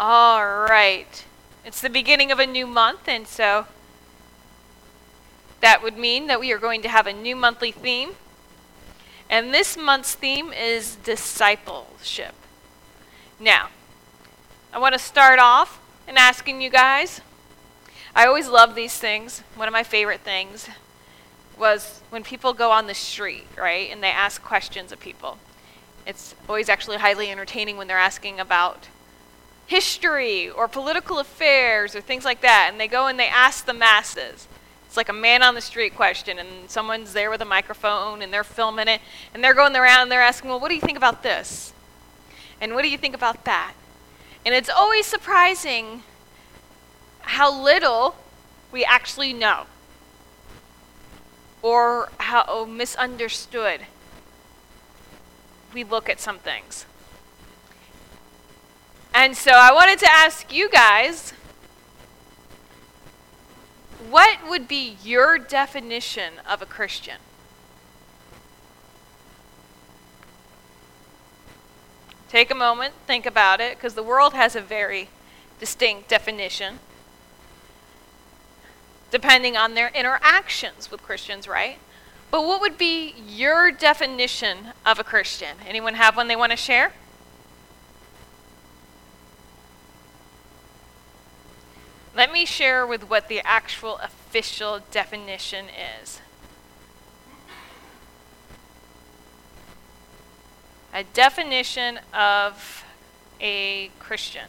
All right. It's the beginning of a new month, and so that would mean that we are going to have a new monthly theme. And this month's theme is discipleship. Now, I want to start off in asking you guys. I always love these things. One of my favorite things was when people go on the street, right, and they ask questions of people. It's always actually highly entertaining when they're asking about history or political affairs or things like that, and they go and they ask the masses. It's like a man on the street question, and someone's there with a microphone and they're filming it, and they're going around and they're asking, Well, what do you think about this? And what do you think about that? And it's always surprising how little we actually know or how misunderstood we look at some things. And so I wanted to ask you guys what would be your definition of a Christian? Take a moment, think about it, because the world has a very distinct definition depending on their interactions with Christians, right? But what would be your definition of a Christian? Anyone have one they want to share? Let me share with what the actual official definition is. A definition of a Christian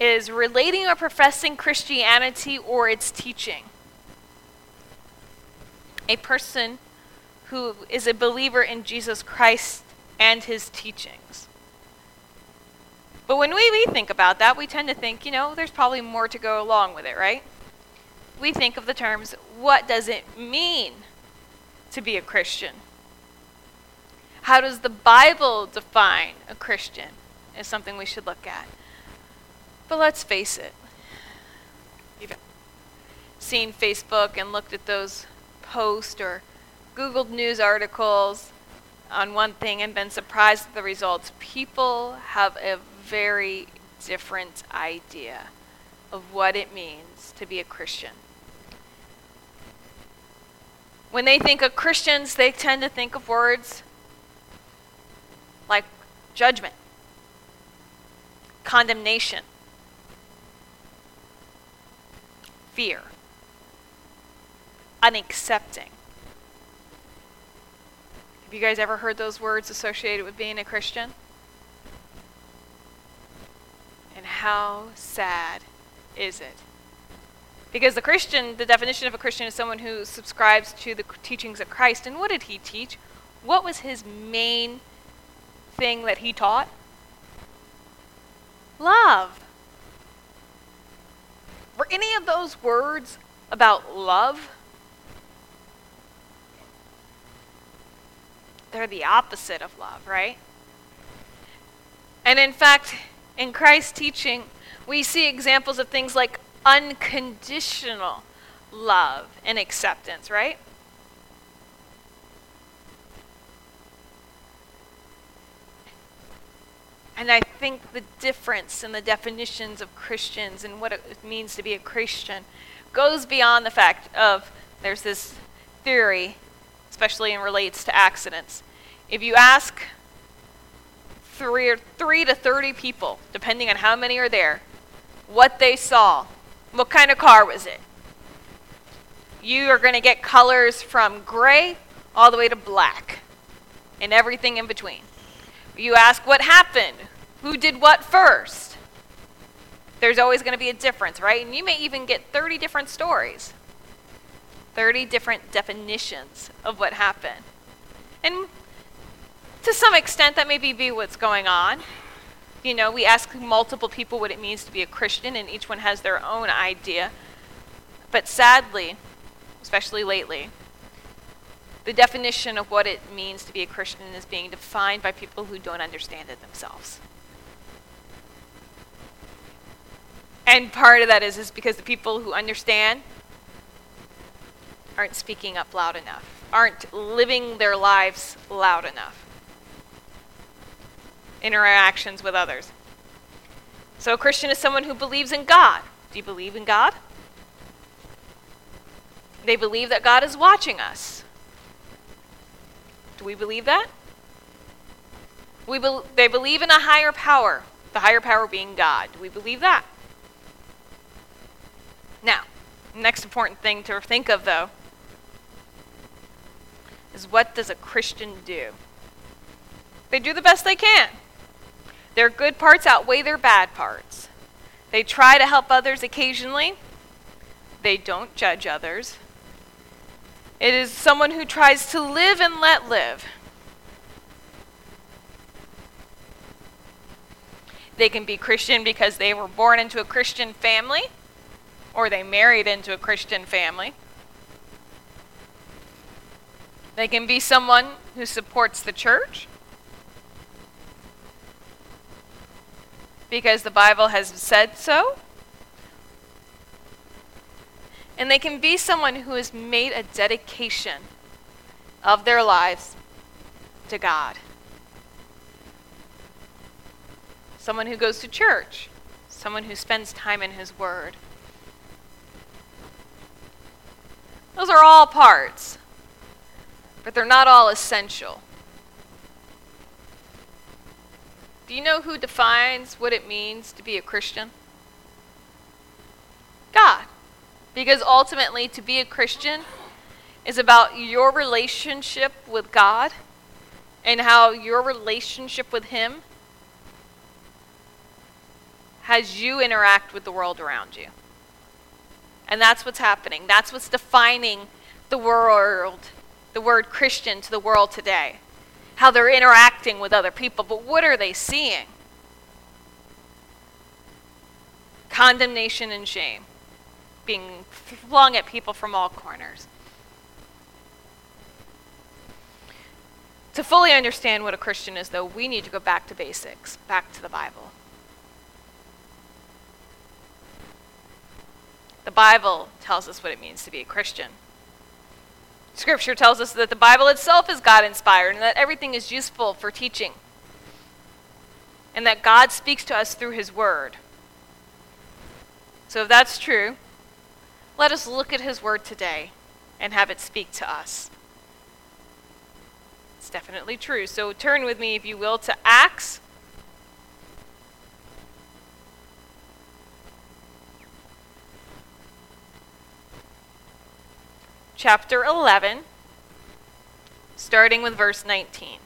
is relating or professing Christianity or its teaching. A person who is a believer in Jesus Christ and his teachings. But when we, we think about that, we tend to think, you know, there's probably more to go along with it, right? We think of the terms, what does it mean to be a Christian? How does the Bible define a Christian? Is something we should look at. But let's face it. You've seen Facebook and looked at those posts or Googled news articles on one thing and been surprised at the results. People have a very different idea of what it means to be a Christian. When they think of Christians, they tend to think of words like judgment, condemnation, fear, unaccepting. Have you guys ever heard those words associated with being a Christian? And how sad is it? Because the Christian, the definition of a Christian is someone who subscribes to the teachings of Christ. And what did he teach? What was his main thing that he taught? Love. Were any of those words about love? They're the opposite of love, right? And in fact, in Christ's teaching, we see examples of things like unconditional love and acceptance, right? And I think the difference in the definitions of Christians and what it means to be a Christian goes beyond the fact of there's this theory, especially in relates to accidents. If you ask three or three to thirty people, depending on how many are there, what they saw, what kind of car was it? You are going to get colors from gray all the way to black and everything in between. You ask what happened, who did what first. There's always going to be a difference, right? And you may even get 30 different stories, 30 different definitions of what happened. And to some extent, that may be what's going on. You know, we ask multiple people what it means to be a Christian, and each one has their own idea. But sadly, especially lately, the definition of what it means to be a Christian is being defined by people who don't understand it themselves. And part of that is, is because the people who understand aren't speaking up loud enough, aren't living their lives loud enough. Interactions with others. So a Christian is someone who believes in God. Do you believe in God? They believe that God is watching us. Do we believe that? We be- they believe in a higher power, the higher power being God. Do we believe that? Now, next important thing to think of though is what does a Christian do? They do the best they can. Their good parts outweigh their bad parts. They try to help others occasionally. They don't judge others. It is someone who tries to live and let live. They can be Christian because they were born into a Christian family or they married into a Christian family. They can be someone who supports the church because the Bible has said so. And they can be someone who has made a dedication of their lives to God. Someone who goes to church, someone who spends time in His Word. Those are all parts, but they're not all essential. Do you know who defines what it means to be a Christian? God. Because ultimately, to be a Christian is about your relationship with God and how your relationship with Him has you interact with the world around you. And that's what's happening. That's what's defining the world, the word Christian to the world today. How they're interacting with other people. But what are they seeing? Condemnation and shame being flung at people from all corners. To fully understand what a Christian is, though, we need to go back to basics, back to the Bible. The Bible tells us what it means to be a Christian. Scripture tells us that the Bible itself is God inspired and that everything is useful for teaching, and that God speaks to us through His Word. So, if that's true, let us look at his word today and have it speak to us. It's definitely true. So turn with me, if you will, to Acts. Chapter 11, starting with verse 19.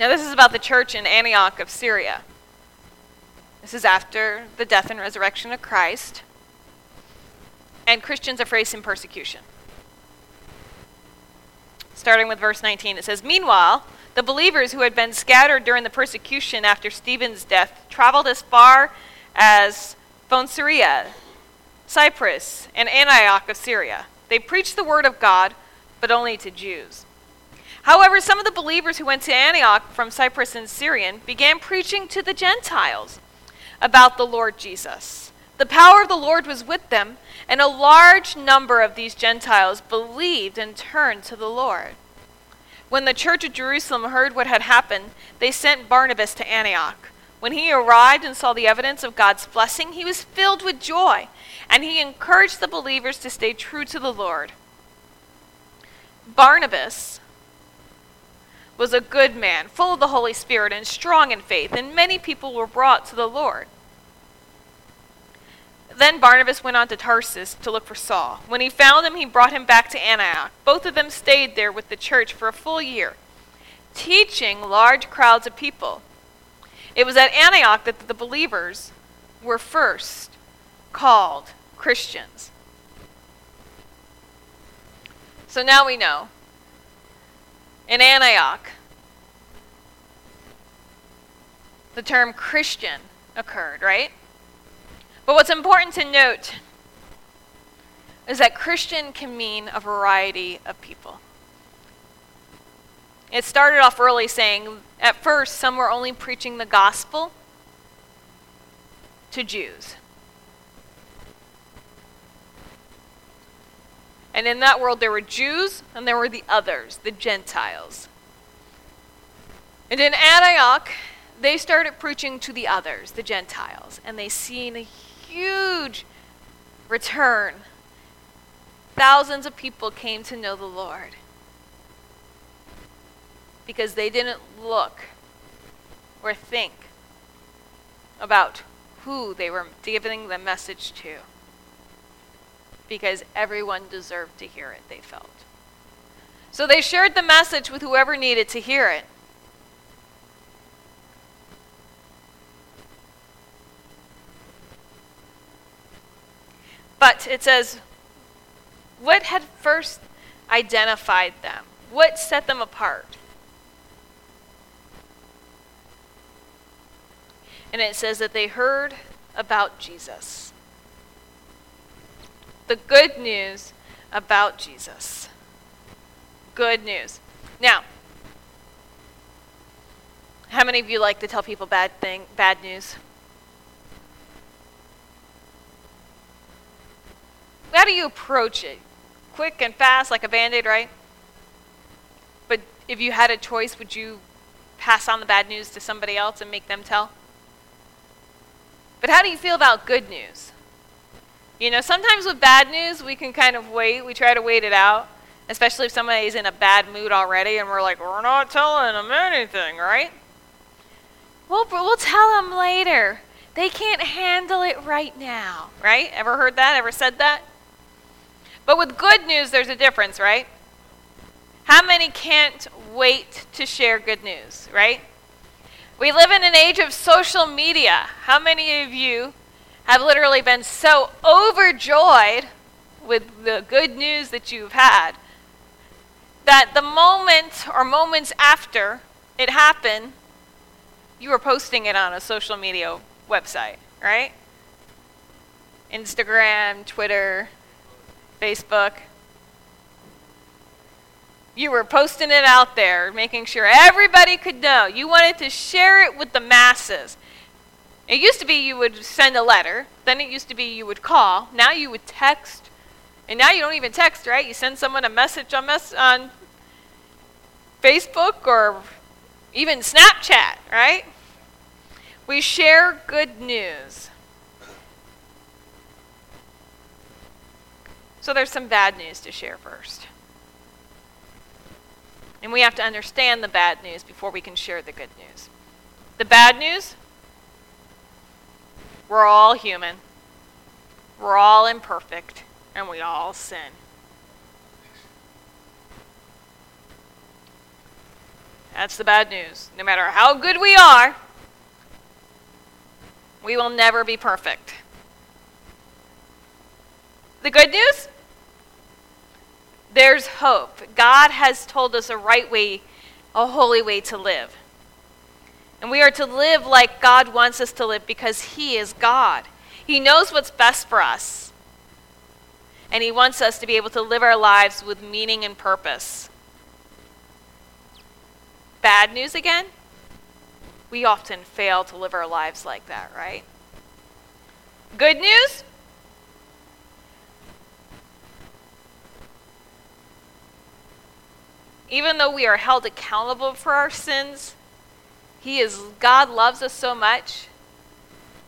Now, this is about the church in Antioch of Syria. This is after the death and resurrection of Christ, and Christians are facing persecution. Starting with verse 19, it says Meanwhile, the believers who had been scattered during the persecution after Stephen's death traveled as far as Phoenicia, Cyprus, and Antioch of Syria. They preached the word of God, but only to Jews. However, some of the believers who went to Antioch from Cyprus and Cyrene began preaching to the Gentiles about the Lord Jesus. The power of the Lord was with them, and a large number of these Gentiles believed and turned to the Lord. When the church of Jerusalem heard what had happened, they sent Barnabas to Antioch. When he arrived and saw the evidence of God's blessing, he was filled with joy, and he encouraged the believers to stay true to the Lord. Barnabas was a good man, full of the Holy Spirit and strong in faith, and many people were brought to the Lord. Then Barnabas went on to Tarsus to look for Saul. When he found him, he brought him back to Antioch. Both of them stayed there with the church for a full year, teaching large crowds of people. It was at Antioch that the believers were first called Christians. So now we know in Antioch, the term Christian occurred, right? But what's important to note is that Christian can mean a variety of people. It started off early saying, at first, some were only preaching the gospel to Jews. And in that world, there were Jews and there were the others, the Gentiles. And in Antioch, they started preaching to the others, the Gentiles, and they seen a huge return. Thousands of people came to know the Lord because they didn't look or think about who they were giving the message to because everyone deserved to hear it, they felt. So they shared the message with whoever needed to hear it. But it says, what had first identified them? What set them apart? And it says that they heard about Jesus. The good news about Jesus. Good news. Now, how many of you like to tell people bad thing, bad news? How do you approach it? Quick and fast, like a band aid, right? But if you had a choice, would you pass on the bad news to somebody else and make them tell? But how do you feel about good news? You know, sometimes with bad news, we can kind of wait. We try to wait it out, especially if somebody's in a bad mood already and we're like, we're not telling them anything, right? Well, we'll tell them later. They can't handle it right now, right? Ever heard that? Ever said that? But with good news, there's a difference, right? How many can't wait to share good news, right? We live in an age of social media. How many of you have literally been so overjoyed with the good news that you've had that the moment or moments after it happened, you were posting it on a social media website, right? Instagram, Twitter, Facebook. You were posting it out there, making sure everybody could know. You wanted to share it with the masses. It used to be you would send a letter, then it used to be you would call, now you would text, and now you don't even text, right? You send someone a message on, mes- on Facebook or even Snapchat, right? We share good news. So there's some bad news to share first. And we have to understand the bad news before we can share the good news. The bad news we're all human, we're all imperfect, and we all sin. That's the bad news. No matter how good we are, we will never be perfect. The good news? there's hope. God has told us a right way, a holy way to live. And we are to live like God wants us to live because He is God. He knows what's best for us. And He wants us to be able to live our lives with meaning and purpose. Bad news again? We often fail to live our lives like that, right? Good news? Even though we are held accountable for our sins, he is God loves us so much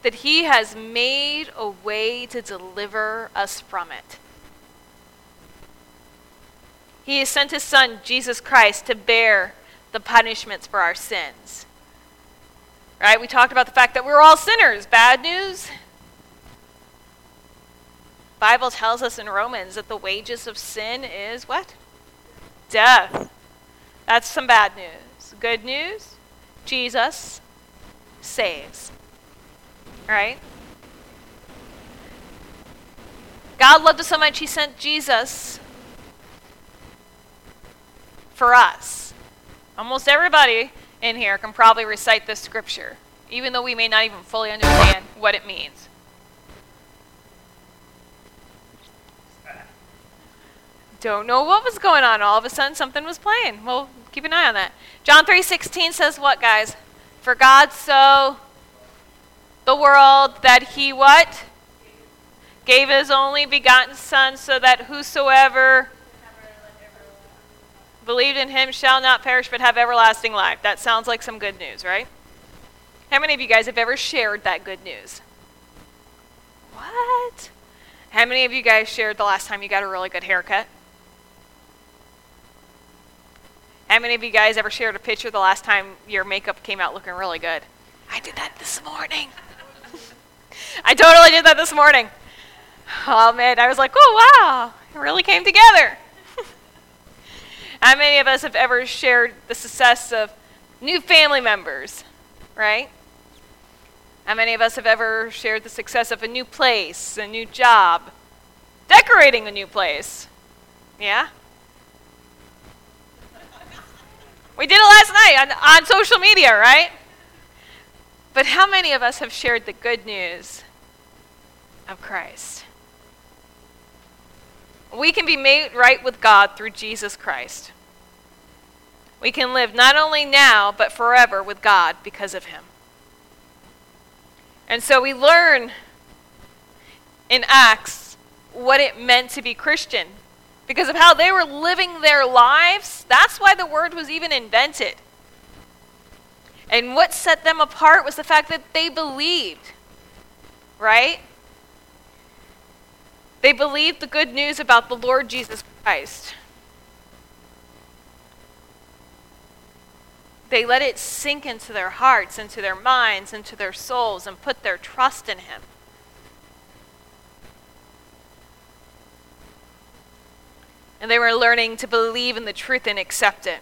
that he has made a way to deliver us from it. He has sent his son Jesus Christ to bear the punishments for our sins. Right? We talked about the fact that we're all sinners. Bad news. Bible tells us in Romans that the wages of sin is what? Death. That's some bad news. Good news Jesus saves. Right? God loved us so much, He sent Jesus for us. Almost everybody in here can probably recite this scripture, even though we may not even fully understand what it means. Don't know what was going on. All of a sudden, something was playing. Well, keep an eye on that. John 3:16 says what, guys? For God so the world that he what? gave his only begotten Son, so that whosoever believed in him shall not perish but have everlasting life. That sounds like some good news, right? How many of you guys have ever shared that good news? What? How many of you guys shared the last time you got a really good haircut? How many of you guys ever shared a picture the last time your makeup came out looking really good? I did that this morning. I totally did that this morning. Oh man, I was like, oh wow, it really came together. How many of us have ever shared the success of new family members, right? How many of us have ever shared the success of a new place, a new job, decorating a new place? Yeah? We did it last night on, on social media, right? But how many of us have shared the good news of Christ? We can be made right with God through Jesus Christ. We can live not only now, but forever with God because of Him. And so we learn in Acts what it meant to be Christian because of how they were living their lives. That's why the word was even invented. And what set them apart was the fact that they believed, right? They believed the good news about the Lord Jesus Christ. They let it sink into their hearts, into their minds, into their souls, and put their trust in Him. And they were learning to believe in the truth and accept it.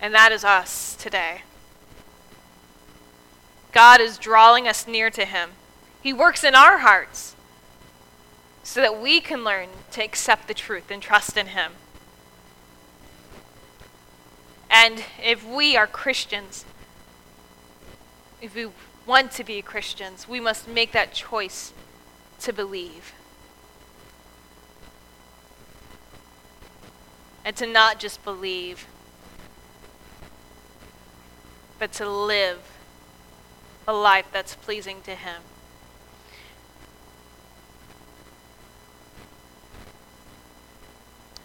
And that is us today. God is drawing us near to Him. He works in our hearts so that we can learn to accept the truth and trust in Him. And if we are Christians, if we want to be Christians, we must make that choice to believe. And to not just believe, but to live a life that's pleasing to Him.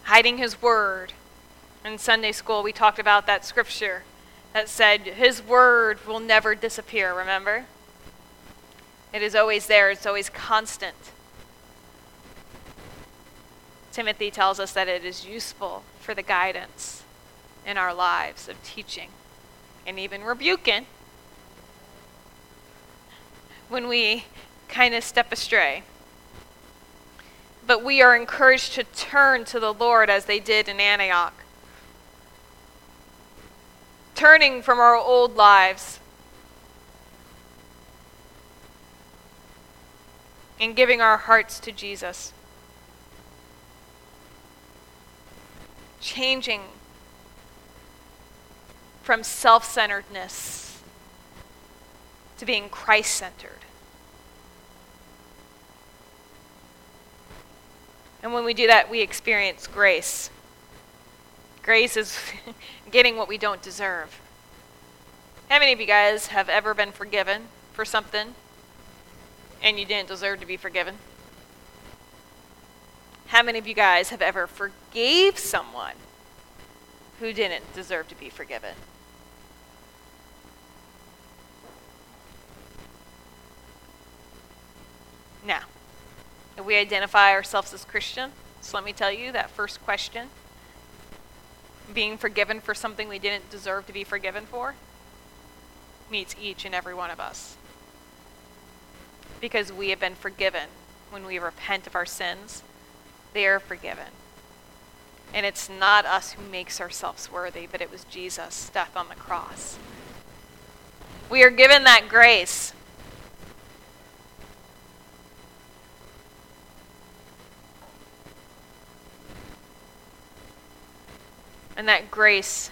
Hiding His Word in Sunday school, we talked about that scripture that said, His word will never disappear, remember? It is always there, it's always constant. Timothy tells us that it is useful for the guidance in our lives of teaching and even rebuking when we kind of step astray. But we are encouraged to turn to the Lord as they did in Antioch turning from our old lives and giving our hearts to Jesus. Changing from self centeredness to being Christ centered. And when we do that, we experience grace. Grace is getting what we don't deserve. How many of you guys have ever been forgiven for something and you didn't deserve to be forgiven? How many of you guys have ever forgave someone who didn't deserve to be forgiven? Now, if we identify ourselves as Christian, so let me tell you that first question being forgiven for something we didn't deserve to be forgiven for meets each and every one of us. Because we have been forgiven when we repent of our sins, they are forgiven. And it's not us who makes ourselves worthy, but it was Jesus' death on the cross. We are given that grace And that grace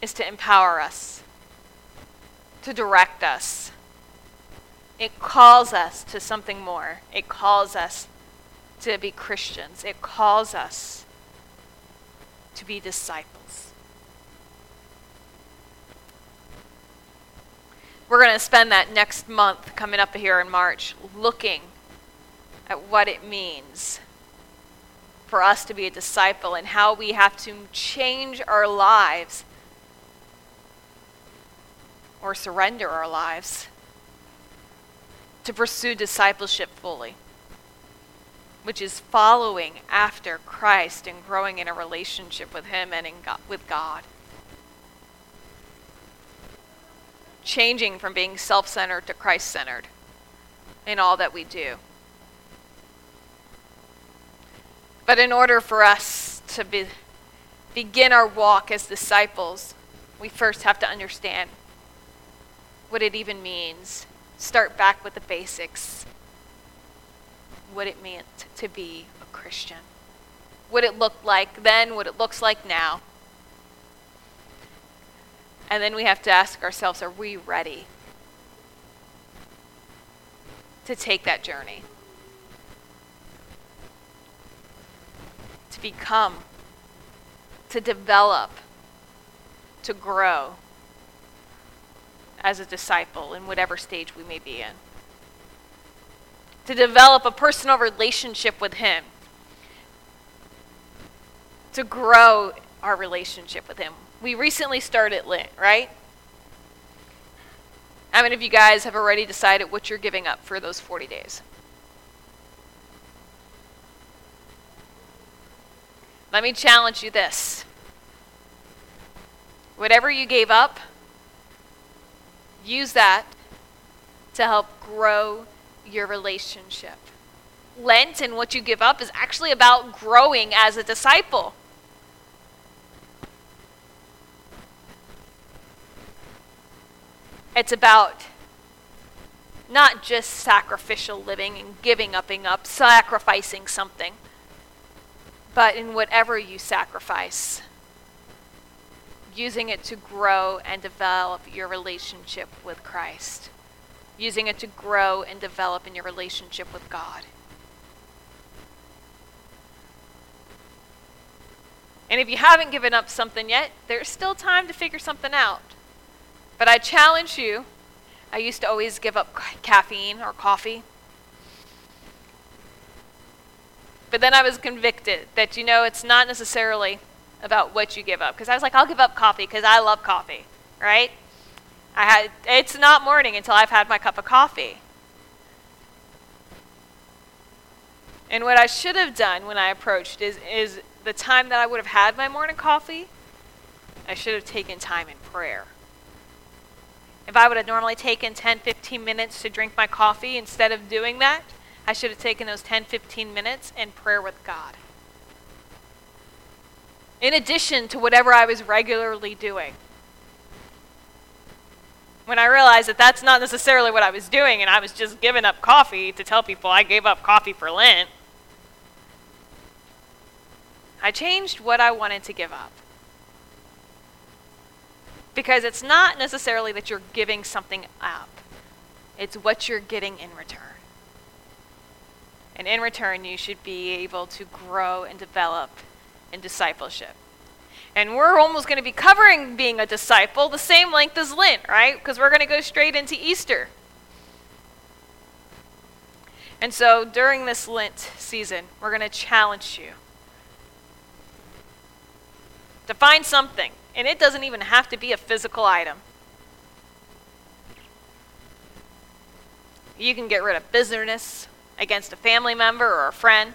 is to empower us, to direct us. It calls us to something more. It calls us to be Christians. It calls us to be disciples. we're going to spend that next month coming up here in March looking at what it means for us to be a disciple and how we have to change our lives or surrender our lives to pursue discipleship fully, which is following after Christ and growing in a relationship with Him and in God, with God. Changing from being self centered to Christ centered in all that we do. But in order for us to be, begin our walk as disciples, we first have to understand what it even means. Start back with the basics. What it meant to be a Christian. What it looked like then, what it looks like now. And then we have to ask ourselves are we ready to take that journey? to become, to develop, to grow as a disciple in whatever stage we may be in. To develop a personal relationship with Him. To grow our relationship with Him. We recently started Lent, right? How many of you guys have already decided what you're giving up for those 40 days? Let me challenge you this. Whatever you gave up, use that to help grow your relationship. Lent and what you give up is actually about growing as a disciple. It's about not just sacrificial living and giving upping up, sacrificing something but in whatever you sacrifice, using it to grow and develop your relationship with Christ, using it to grow and develop in your relationship with God. And if you haven't given up something yet, there's still time to figure something out. But I challenge you. I used to always give up caffeine or coffee. But then I was convicted that, you know, it's not necessarily about what you give up. Because I was like, I'll give up coffee because I love coffee, right? I had, it's not morning until I've had my cup of coffee. And what I should have done when I approached is, is the time that I would have had my morning coffee, I should have taken time in prayer. If I would have normally taken 10, 15 minutes to drink my coffee instead of doing that, I should have taken those 10, 15 minutes in prayer with God. In addition to whatever I was regularly doing. When I realized that that's not necessarily what I was doing and I was just giving up coffee to tell people I gave up coffee for Lent, I changed what I wanted to give up. Because it's not necessarily that you're giving something up, it's what you're getting in return. And in return, you should be able to grow and develop in discipleship. And we're almost going to be covering being a disciple the same length as Lent, right? Because we're going to go straight into Easter. And so during this Lent season, we're going to challenge you to find something. And it doesn't even have to be a physical item. You can get rid of bitterness, against a family member or a friend,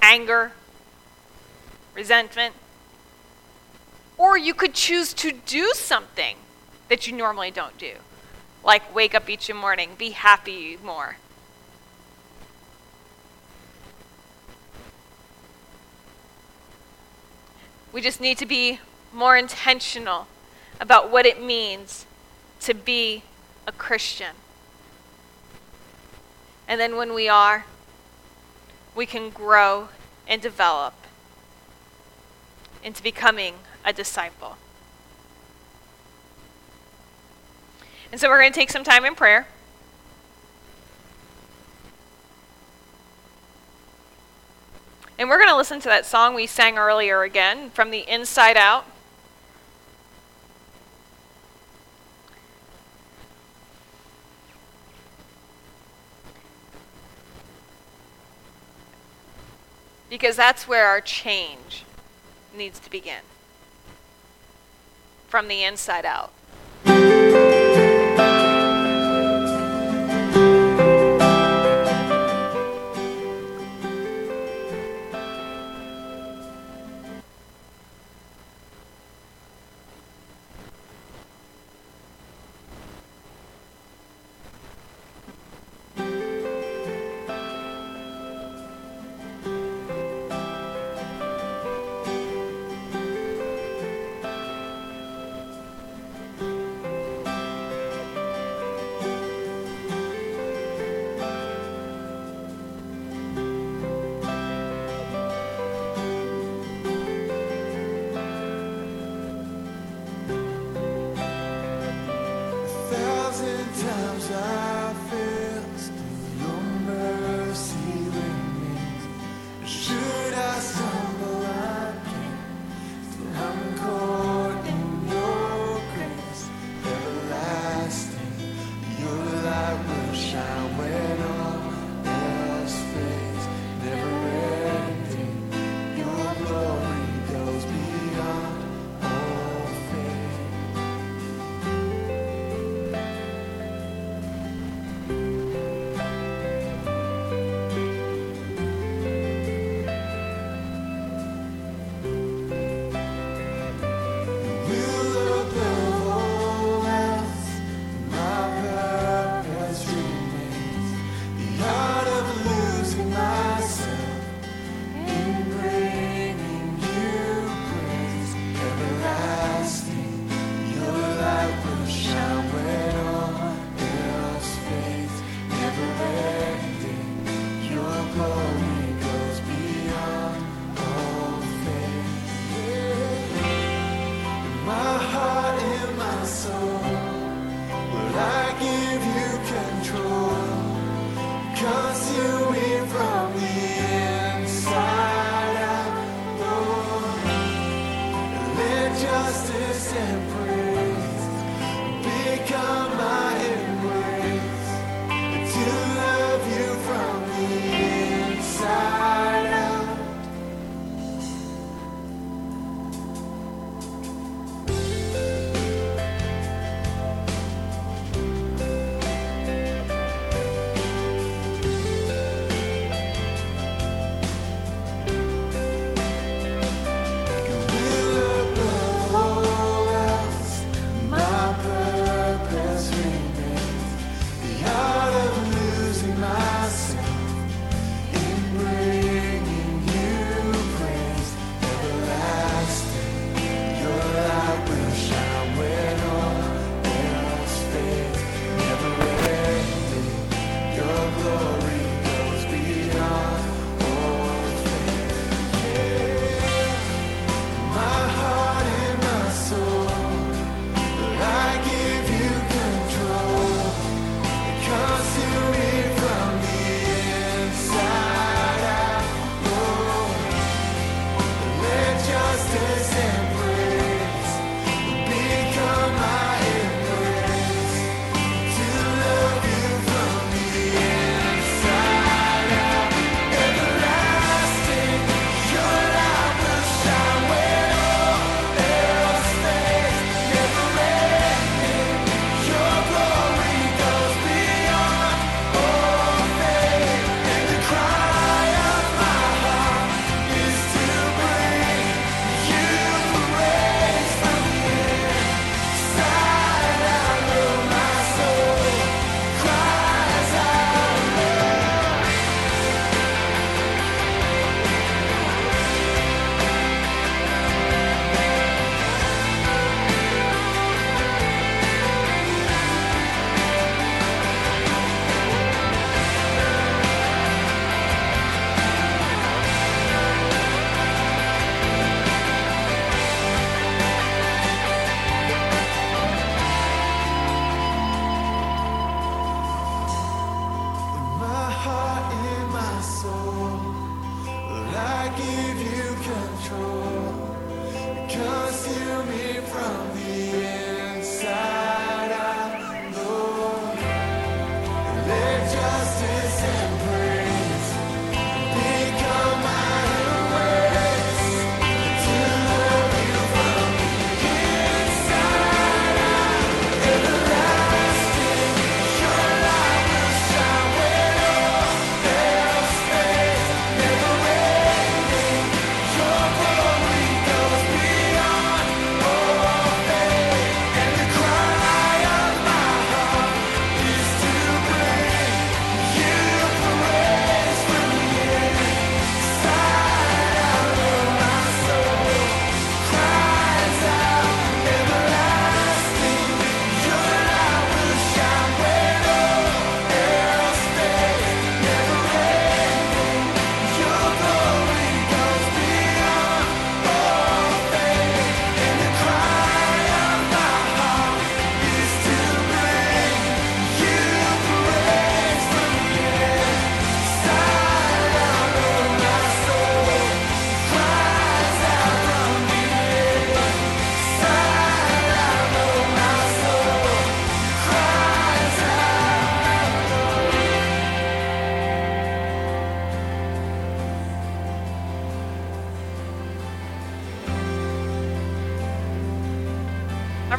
anger, resentment. Or you could choose to do something that you normally don't do, like wake up each morning, be happy more. We just need to be more intentional about what it means to be a Christian. And then when we are, we can grow and develop into becoming a disciple. And so we're going to take some time in prayer. And we're going to listen to that song we sang earlier again from the inside out. Because that's where our change needs to begin from the inside out.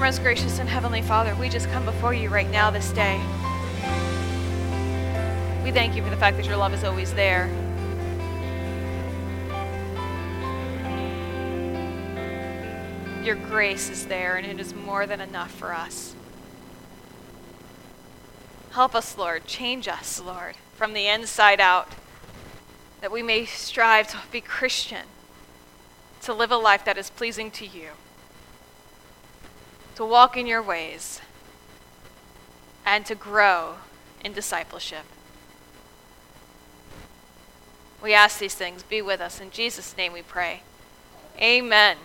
Most gracious and heavenly Father, we just come before you right now this day. We thank you for the fact that your love is always there. Your grace is there, and it is more than enough for us. Help us, Lord. Change us, Lord, from the inside out, that we may strive to be Christian, to live a life that is pleasing to you, to walk in your ways, and to grow in discipleship. We ask these things. Be with us. In Jesus' name we pray. Amen.